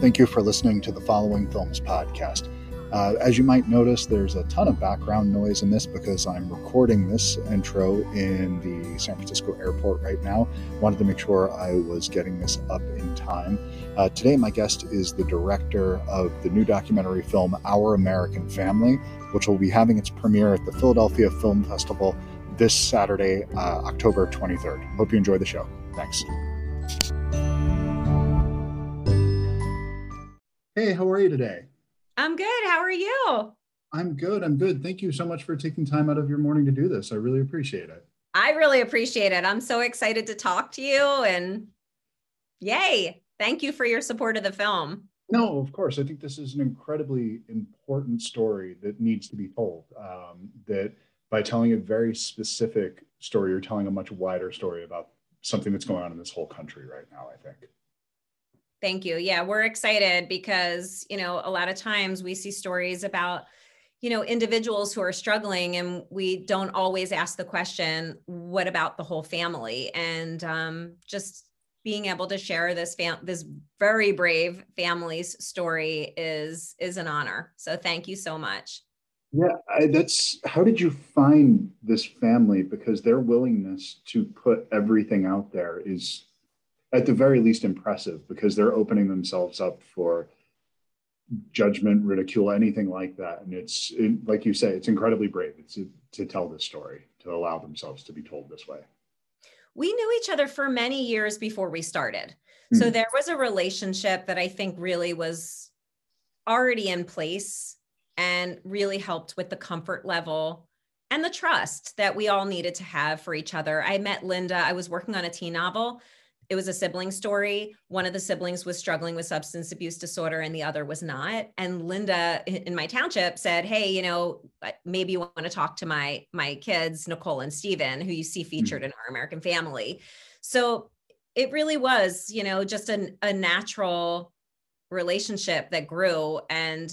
Thank you for listening to the Following Films podcast. Uh, as you might notice, there's a ton of background noise in this because I'm recording this intro in the San Francisco airport right now. Wanted to make sure I was getting this up in time. Uh, today, my guest is the director of the new documentary film Our American Family, which will be having its premiere at the Philadelphia Film Festival this Saturday, uh, October 23rd. Hope you enjoy the show. Thanks. Hey, how are you today? I'm good. How are you? I'm good. I'm good. Thank you so much for taking time out of your morning to do this. I really appreciate it. I really appreciate it. I'm so excited to talk to you and yay. Thank you for your support of the film. No, of course. I think this is an incredibly important story that needs to be told. Um, that by telling a very specific story, you're telling a much wider story about something that's going on in this whole country right now, I think. Thank you. Yeah, we're excited because, you know, a lot of times we see stories about, you know, individuals who are struggling and we don't always ask the question, what about the whole family? And um, just being able to share this fam- this very brave family's story is is an honor. So thank you so much. Yeah, I, that's how did you find this family because their willingness to put everything out there is at the very least impressive because they're opening themselves up for judgment, ridicule, anything like that. And it's it, like you say, it's incredibly brave it's, to, to tell this story, to allow themselves to be told this way. We knew each other for many years before we started. Mm-hmm. So there was a relationship that I think really was already in place and really helped with the comfort level and the trust that we all needed to have for each other. I met Linda, I was working on a teen novel it was a sibling story. One of the siblings was struggling with substance abuse disorder and the other was not. And Linda in my township said, "Hey, you know, maybe you want to talk to my my kids, Nicole and Steven, who you see featured mm-hmm. in Our American Family." So it really was, you know, just an, a natural relationship that grew and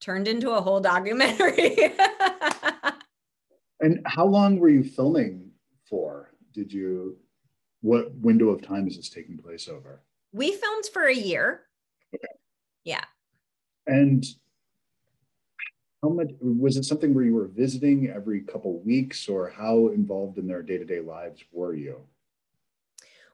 turned into a whole documentary. and how long were you filming for? Did you what window of time is this taking place over? We filmed for a year. Okay. Yeah. And how much was it something where you were visiting every couple weeks or how involved in their day-to-day lives were you?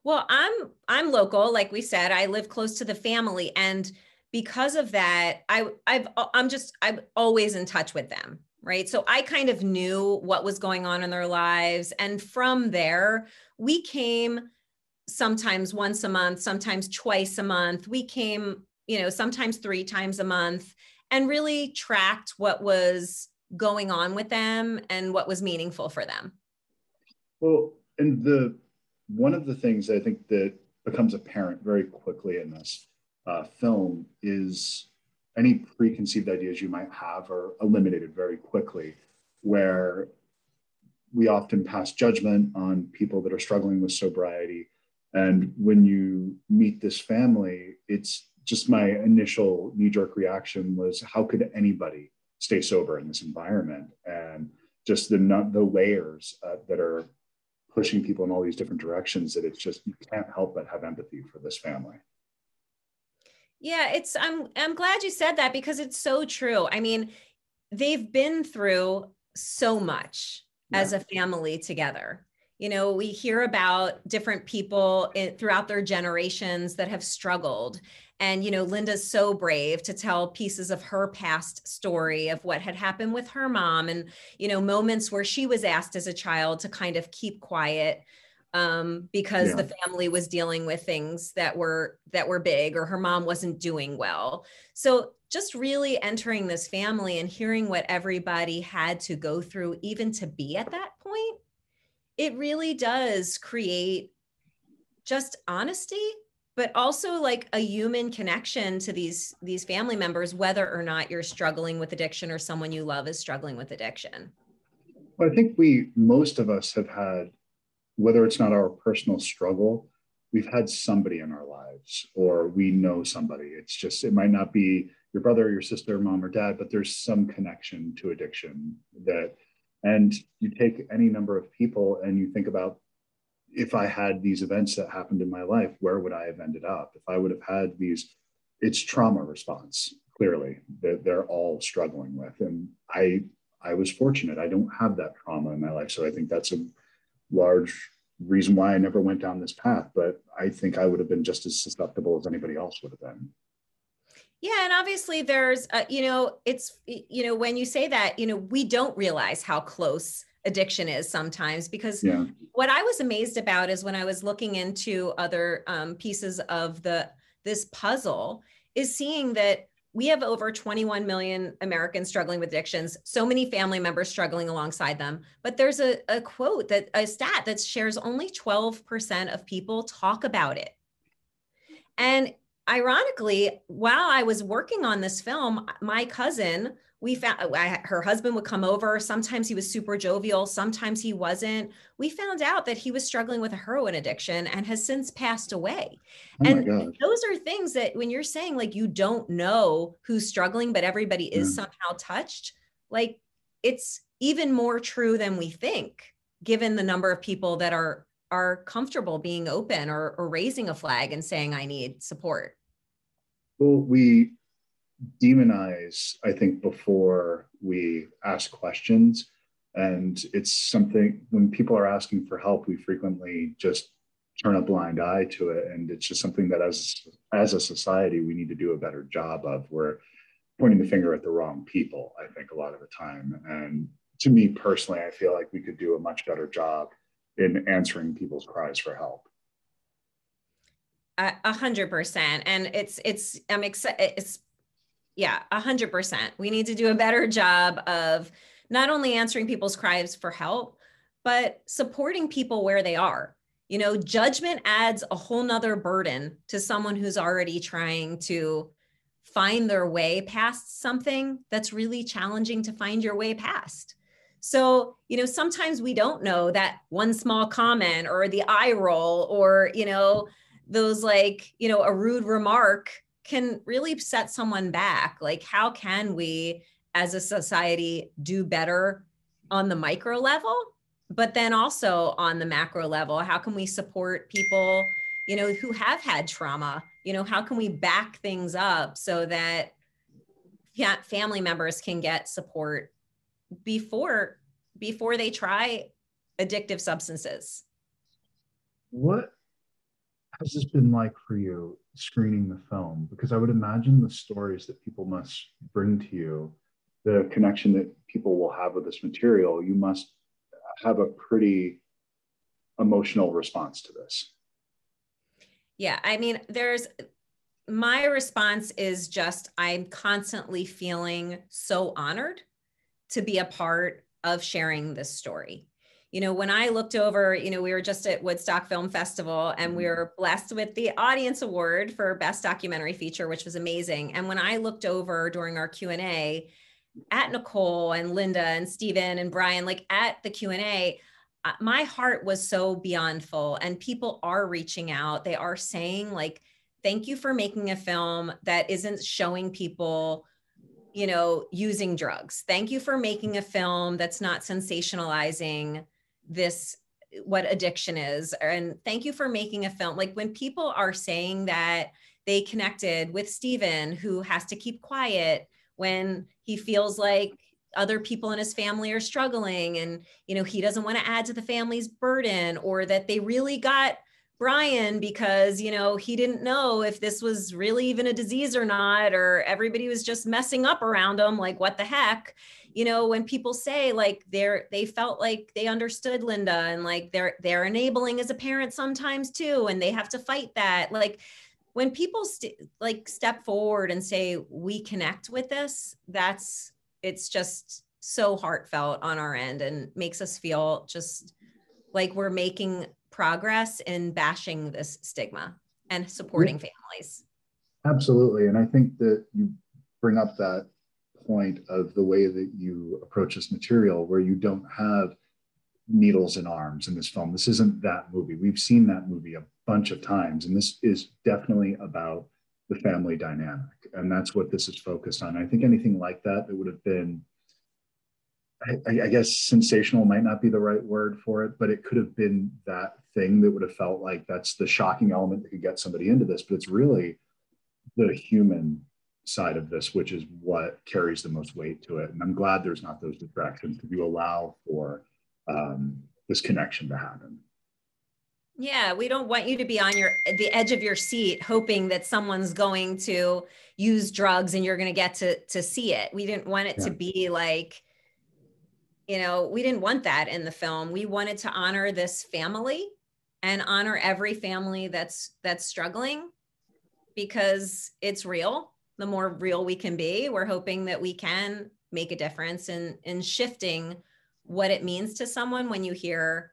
Well, I'm I'm local like we said. I live close to the family and because of that, I I've I'm just I'm always in touch with them right? So I kind of knew what was going on in their lives. And from there, we came sometimes once a month, sometimes twice a month. We came, you know, sometimes three times a month and really tracked what was going on with them and what was meaningful for them. Well, and the one of the things I think that becomes apparent very quickly in this uh, film is any preconceived ideas you might have are eliminated very quickly, where we often pass judgment on people that are struggling with sobriety. And when you meet this family, it's just my initial knee jerk reaction was how could anybody stay sober in this environment? And just the, the layers uh, that are pushing people in all these different directions that it's just, you can't help but have empathy for this family. Yeah, it's I'm I'm glad you said that because it's so true. I mean, they've been through so much yeah. as a family together. You know, we hear about different people in, throughout their generations that have struggled. And, you know, Linda's so brave to tell pieces of her past story of what had happened with her mom and, you know, moments where she was asked as a child to kind of keep quiet um, because yeah. the family was dealing with things that were that were big or her mom wasn't doing well so just really entering this family and hearing what everybody had to go through even to be at that point it really does create just honesty but also like a human connection to these these family members whether or not you're struggling with addiction or someone you love is struggling with addiction well, i think we most of us have had whether it's not our personal struggle, we've had somebody in our lives or we know somebody. It's just, it might not be your brother or your sister, mom or dad, but there's some connection to addiction that, and you take any number of people and you think about if I had these events that happened in my life, where would I have ended up? If I would have had these it's trauma response clearly that they're all struggling with and i i was fortunate i don't have that trauma in my life so i think that's a large reason why i never went down this path but i think i would have been just as susceptible as anybody else would have been yeah and obviously there's uh, you know it's you know when you say that you know we don't realize how close addiction is sometimes because yeah. what i was amazed about is when i was looking into other um, pieces of the this puzzle is seeing that we have over 21 million Americans struggling with addictions, so many family members struggling alongside them. But there's a, a quote that a stat that shares only 12% of people talk about it. And ironically, while I was working on this film, my cousin we found I, her husband would come over. Sometimes he was super jovial sometimes he wasn't. We found out that he was struggling with a heroin addiction and has since passed away. Oh and those are things that when you're saying like you don't know who's struggling but everybody is yeah. somehow touched like it's even more true than we think given the number of people that are are comfortable being open or, or raising a flag and saying i need support well we demonize, I think, before we ask questions. And it's something when people are asking for help, we frequently just turn a blind eye to it. And it's just something that as, as a society, we need to do a better job of. We're pointing the finger at the wrong people, I think, a lot of the time. And to me personally, I feel like we could do a much better job in answering people's cries for help. A hundred percent. And it's, it's, I'm excited. It's yeah, a hundred percent. We need to do a better job of not only answering people's cries for help, but supporting people where they are. You know, judgment adds a whole nother burden to someone who's already trying to find their way past something that's really challenging to find your way past. So, you know, sometimes we don't know that one small comment or the eye roll or, you know, those like, you know, a rude remark can really set someone back. Like, how can we as a society do better on the micro level, but then also on the macro level? How can we support people, you know, who have had trauma? You know, how can we back things up so that family members can get support before before they try addictive substances? What has this been like for you screening the film? Because I would imagine the stories that people must bring to you, the connection that people will have with this material, you must have a pretty emotional response to this. Yeah, I mean, there's my response is just I'm constantly feeling so honored to be a part of sharing this story you know, when I looked over, you know, we were just at Woodstock Film Festival and we mm-hmm. were blessed with the audience award for best documentary feature, which was amazing. And when I looked over during our Q&A at Nicole and Linda and Stephen and Brian, like at the Q&A, my heart was so beyond full and people are reaching out. They are saying like, thank you for making a film that isn't showing people you know using drugs thank you for making a film that's not sensationalizing this what addiction is. And thank you for making a film. Like when people are saying that they connected with Stephen who has to keep quiet when he feels like other people in his family are struggling and you know he doesn't want to add to the family's burden or that they really got Brian because you know he didn't know if this was really even a disease or not or everybody was just messing up around him like what the heck? You know when people say like they're they felt like they understood linda and like they're they're enabling as a parent sometimes too and they have to fight that. Like when people st- like step forward and say we connect with this that's it's just so heartfelt on our end and makes us feel just like we're making progress in bashing this stigma and supporting families absolutely and i think that you bring up that point of the way that you approach this material, where you don't have needles and arms in this film. This isn't that movie. We've seen that movie a bunch of times, and this is definitely about the family dynamic. And that's what this is focused on. I think anything like that that would have been, I, I, guess, sensational might not be the right word for it, but it could have been that thing that would have felt like that's the shocking element that could get somebody into this. But it's really the human side of this, which is what carries the most weight to it. And I'm glad there's not those distractions because you allow for um, this connection to happen. Yeah, we don't want you to be on your the edge of your seat hoping that someone's going to use drugs and you're going to get to to see it. We didn't want it yeah. to be like you know, we didn't want that in the film. We wanted to honor this family and honor every family that's that's struggling because it's real. The more real we can be, we're hoping that we can make a difference in in shifting what it means to someone when you hear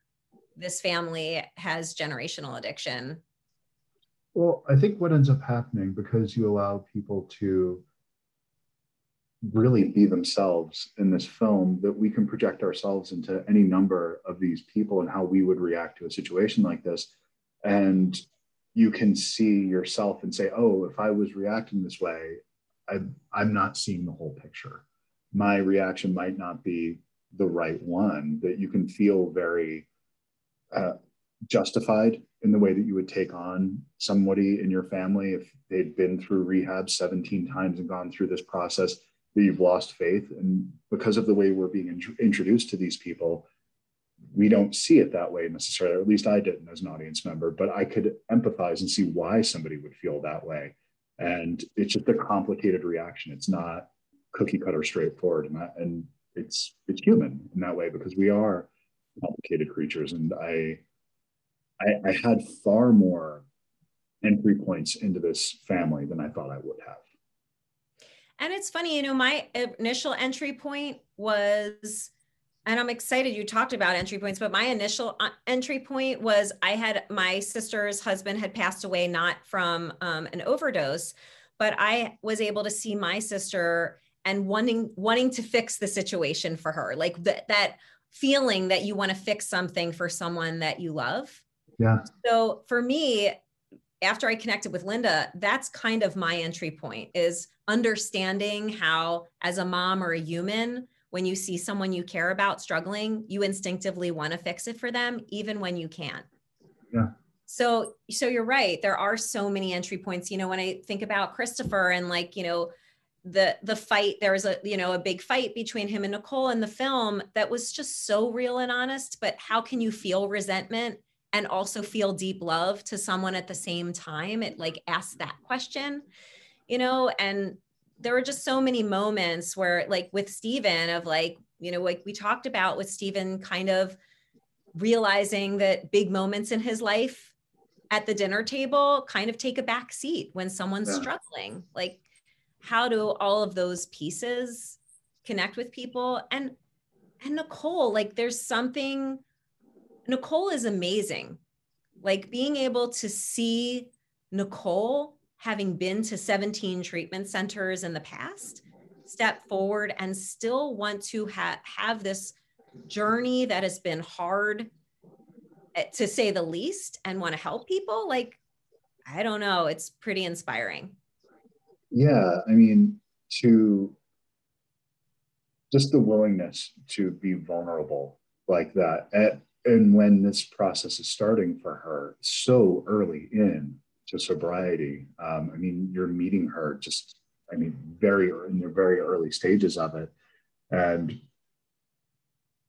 this family has generational addiction. Well, I think what ends up happening because you allow people to really be themselves in this film that we can project ourselves into any number of these people and how we would react to a situation like this. And you can see yourself and say oh if i was reacting this way I, i'm not seeing the whole picture. My reaction might not be the right one that you can feel very uh, justified in the way that you would take on somebody in your family if they'd been through rehab 17 times and gone through this process that you've lost faith. And because of the way we're being in- introduced to these people, we don't see it that way necessarily, or at least I didn't as an audience member, but I could empathize and see why somebody would feel that way. And it's just a complicated reaction. It's not cookie cutter straightforward. And, that, and it's, it's human in that way because we are complicated creatures. And I, I, I had far more entry points into this family than I thought I would have. And it's funny, you know, my initial entry point was, and I'm excited you talked about entry points, but my initial uh, entry point was I had my sister's husband had passed away, not from um, an overdose, but I was able to see my sister and wanting wanting to fix the situation for her, like that that feeling that you want to fix something for someone that you love. Yeah. So for me, after I connected with Linda, that's kind of my entry point is understanding how as a mom or a human when you see someone you care about struggling you instinctively want to fix it for them even when you can't. Yeah. So so you're right. There are so many entry points. You know when i think about christopher and like you know the the fight there was a you know a big fight between him and nicole in the film that was just so real and honest but how can you feel resentment and also feel deep love to someone at the same time? It like asks that question you know, and there were just so many moments where like with Stephen of like, you know, like we talked about with Stephen kind of realizing that big moments in his life at the dinner table kind of take a back seat when someone's yeah. struggling. Like how do all of those pieces connect with people? And and Nicole, like there's something Nicole is amazing. Like being able to see Nicole having been to 17 treatment centers in the past, step forward and still want to ha- have this journey that has been hard eh, to say the least and want to help people like i don't know it's pretty inspiring. Yeah i mean to just the willingness to be vulnerable like that At, and when this process is starting for her so early in to sobriety. Um, I mean, you're meeting her just, I mean, very in the very early stages of it, and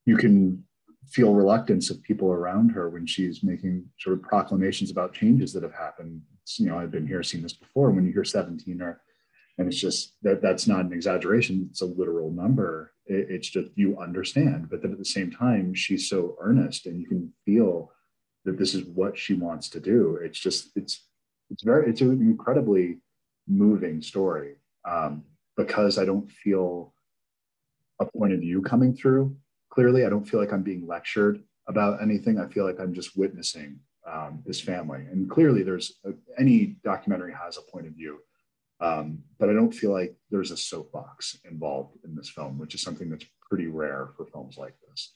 you can feel reluctance of people around her when she's making sort of proclamations about changes that have happened. It's, you know, I've been here, seen this before. When you hear 17 or and it's just that that's not an exaggeration it's a literal number it, it's just you understand but then at the same time she's so earnest and you can feel that this is what she wants to do it's just it's it's very it's an incredibly moving story um, because I don't feel a point of view coming through clearly. I don't feel like I'm being lectured about anything. I feel like I'm just witnessing um, this family, and clearly, there's a, any documentary has a point of view. Um, but I don't feel like there's a soapbox involved in this film, which is something that's pretty rare for films like this.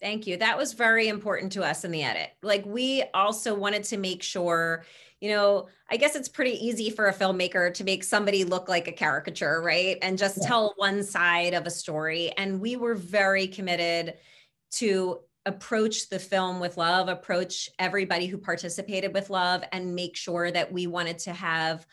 Thank you. That was very important to us in the edit. Like, we also wanted to make sure you know, I guess it's pretty easy for a filmmaker to make somebody look like a caricature, right? And just yeah. tell one side of a story. And we were very committed to approach the film with love, approach everybody who participated with love, and make sure that we wanted to have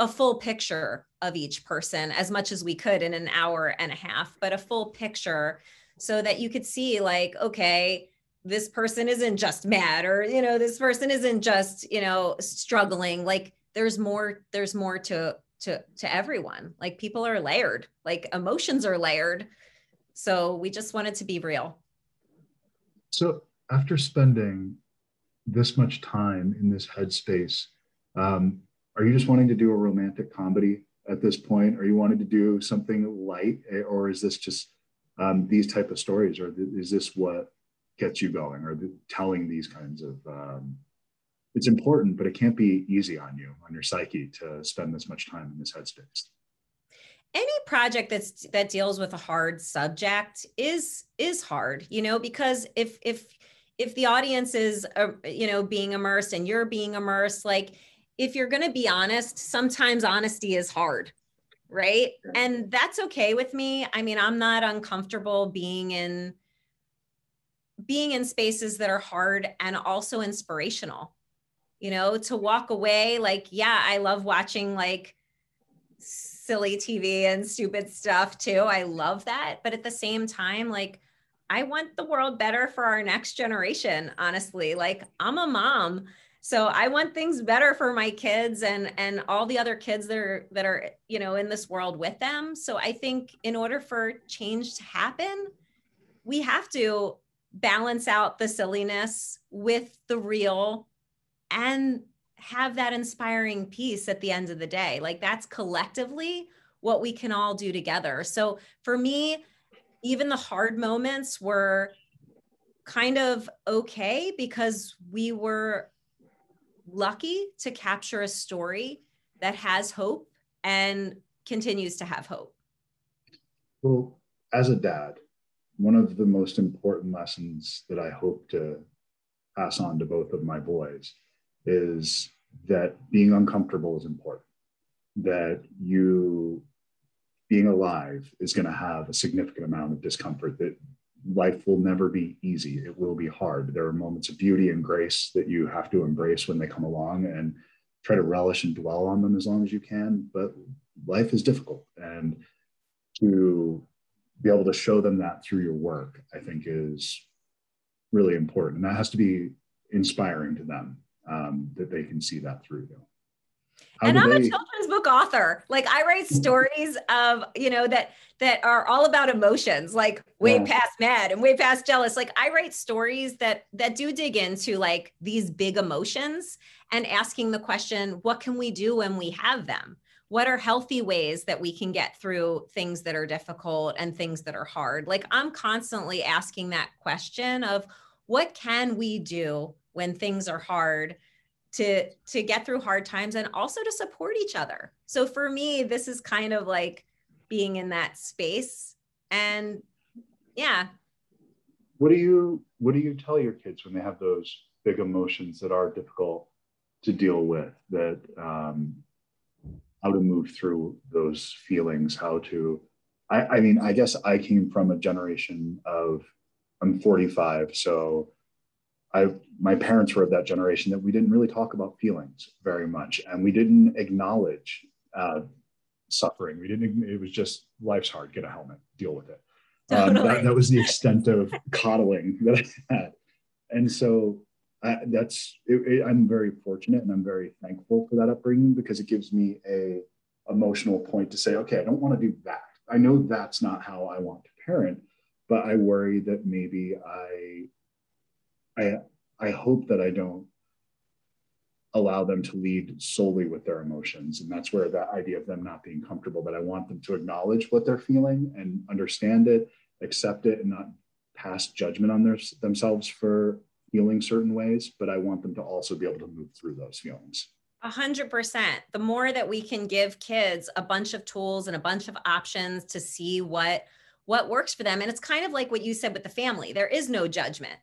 a full picture of each person as much as we could in an hour and a half, but a full picture so that you could see, like, okay, this person isn't just mad or, you know, this person isn't just, you know, struggling. Like, there's more, there's more to, to, to everyone. Like, people are layered, like, emotions are layered. So we just wanted to be real. So, after spending this much time in this headspace, um, are you just wanting to do a romantic comedy at this point? Are you wanting to do something light, eh, or is this just um, these type of stories, or is this what gets you going, or telling these kinds of? Um, it's important, but it can't be easy on you, on your psyche, to spend this much time in this headspace. Any project that's that deals with a hard subject is is hard, you know, because if if if the audience is, uh, you know, being immersed and you're being immersed, like if you're going to be honest, sometimes honesty is hard, right? And that's okay with me. I mean, I'm not uncomfortable being in being in spaces that are hard and also inspirational. You know, to walk away like, yeah, I love watching like silly TV and stupid stuff too. I love that, but at the same time like I want the world better for our next generation, honestly. Like I'm a mom so i want things better for my kids and and all the other kids that are that are you know in this world with them. So i think in order for change to happen we have to balance out the silliness with the real and have that inspiring piece at the end of the day. Like that's collectively what we can all do together. So for me even the hard moments were kind of okay because we were lucky to capture a story that has hope and continues to have hope? Well, as a dad, one of the most important lessons that I hope to pass on to both of my boys is that being uncomfortable is important, that you being alive is going to have a significant amount of discomfort that life will never be easy. It will be hard. There are moments of beauty and grace that you have to embrace when they come along and try to relish and dwell on them as long as you can. But life is difficult. And to be able to show them that through your work, I think is really important. And that has to be inspiring to them um, that they can see that through you. How and I'm they... a children's book author. Like I write stories of, you know, that that are all about emotions, like way yeah. past mad and way past jealous. Like I write stories that that do dig into like these big emotions and asking the question, what can we do when we have them? What are healthy ways that we can get through things that are difficult and things that are hard? Like I'm constantly asking that question of what can we do when things are hard to to get through hard times and also to support each other. So for me this is kind of like being in that space and yeah. What do you what do you tell your kids when they have those big emotions that are difficult to deal with that um, how to move through those feelings how to I, I mean i guess i came from a generation of i'm 45 so I, my parents were of that generation that we didn't really talk about feelings very much, and we didn't acknowledge uh, suffering. We didn't. It was just life's hard. Get a helmet. Deal with it. Um, that, that, was the extent of coddling that I had, and so I, that's. It, it, I'm very fortunate, and I'm very thankful for that upbringing because it gives me a emotional point to say, okay, I don't want to do that. I know that's not how I want to parent, but I worry that maybe I I I hope that I don't allow them to lead solely with their emotions. And that's where that idea of them not being comfortable, but I want them to acknowledge what they're feeling and understand it, accept it, and not pass judgment on their, themselves for feeling certain ways. But I want them to also be able to move through those feelings. A hundred percent. The more that we can give kids a bunch of tools and a bunch of options to see what what works for them. And it's kind of like what you said with the family. There is no judgment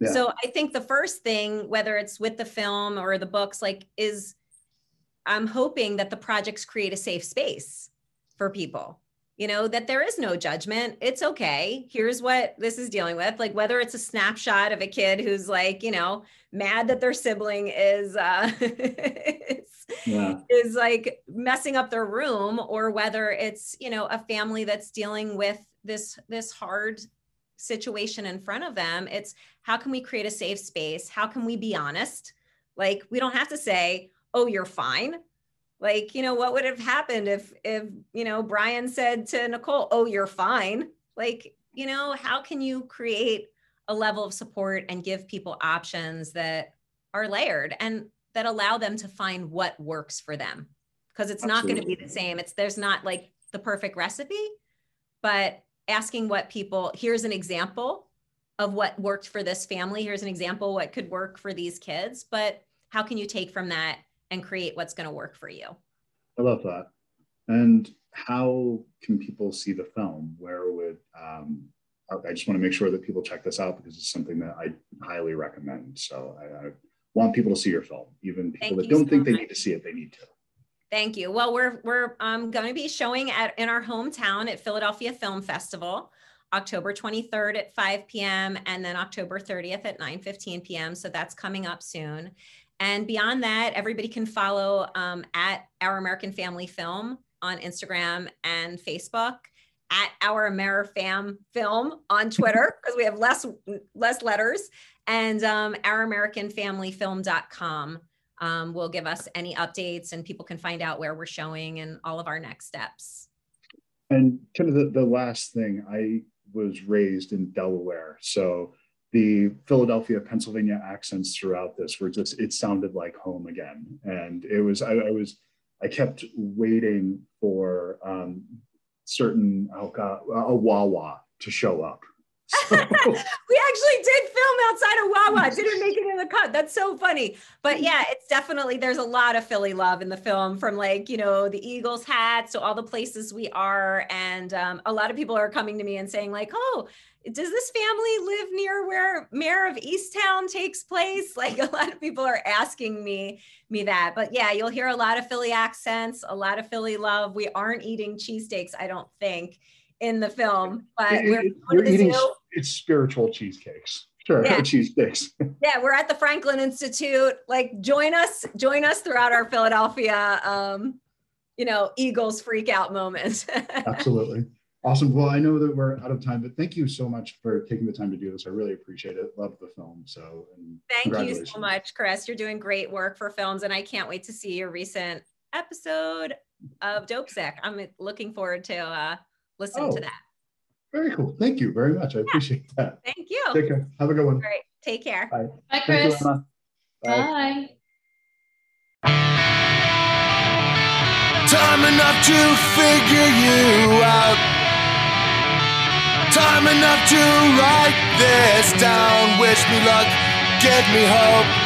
yeah. So I think the first thing, whether it's with the film or the books, like is I'm hoping that the projects create a safe space for people. You know, that there is no judgment. It's okay. Here's what this is dealing with. Like whether it's a snapshot of a kid who's like, you know, mad that their sibling is uh yeah. is like messing up their room or whether it's you know a family that's dealing with this this hard situation in front of them it's how can we create a safe space? How can we be honest? Like we don't have to say oh you're fine. Like you know what would have happened if if you know brian said to nicole oh you're fine. Like you know how can you create a level of support and give people options that are layered and that allow them to find what works for them? Because it's Absolutely. not going to be the same. It's there's not like the perfect recipe but asking what people here's an example of what worked for this family here's an example what could work for these kids but how can you take from that and create what's going to work for you i love that and how can people see the film where would um, I just want to make sure that people check this out because it's something that I highly recommend. So I, I want people to see your film, even people Thank that don't so think much. they need to see it, they need to. Thank you. Well, we're we're um, going to be showing at in our hometown at Philadelphia Film Festival, October 23rd at 5 p.m. and then October 30th at 9:15 p.m. So that's coming up soon. And beyond that, everybody can follow um, at Our American Family Film on Instagram and Facebook at our AmeriFam film on Twitter because we have less less letters and um, ouramericanfamilyfilm.com um, will give us any updates and people can find out where we're showing and all of our next steps. And kind of the, the last thing, I was raised in Delaware. So the Philadelphia, Pennsylvania accents throughout this were just, it sounded like home again. And it was, I, I was, I kept waiting for um, certain oh god a Wawa to show up. We actually did film outside of Wawa. Didn't make it in the cut. That's so funny. But yeah, it's definitely there's a lot of Philly love in the film, from like you know the Eagles hats to all the places we are, and um, a lot of people are coming to me and saying like, oh, does this family live near where Mare of Easttown takes place? Like a lot of people are asking me me that. But yeah, you'll hear a lot of Philly accents, a lot of Philly love. We aren't eating cheesesteaks, I don't think, in the film, but we're, we're eating. It's spiritual cheesecakes. Sure, yeah. cheesesteaks. yeah, we're at the Franklin Institute. Like join us, join us throughout our Philadelphia um, you know, Eagles freak out moment. Absolutely. Awesome. Well, I know that we're out of time, but thank you so much for taking the time to do this. I really appreciate it. Love the film. So, thank you so much, Chris. You're doing great work for films, and I can't wait to see your recent episode of Dopesick. I'm looking forward to uh, listening oh, to that. Very cool. Thank you very much. I yeah. appreciate that. Thank you. Take care. Have a good one. All right. Take care. Bye. Bye, Chris. You, Bye. Bye. Time enough to figure you out. Time enough to write this down. Wish me luck, give me hope.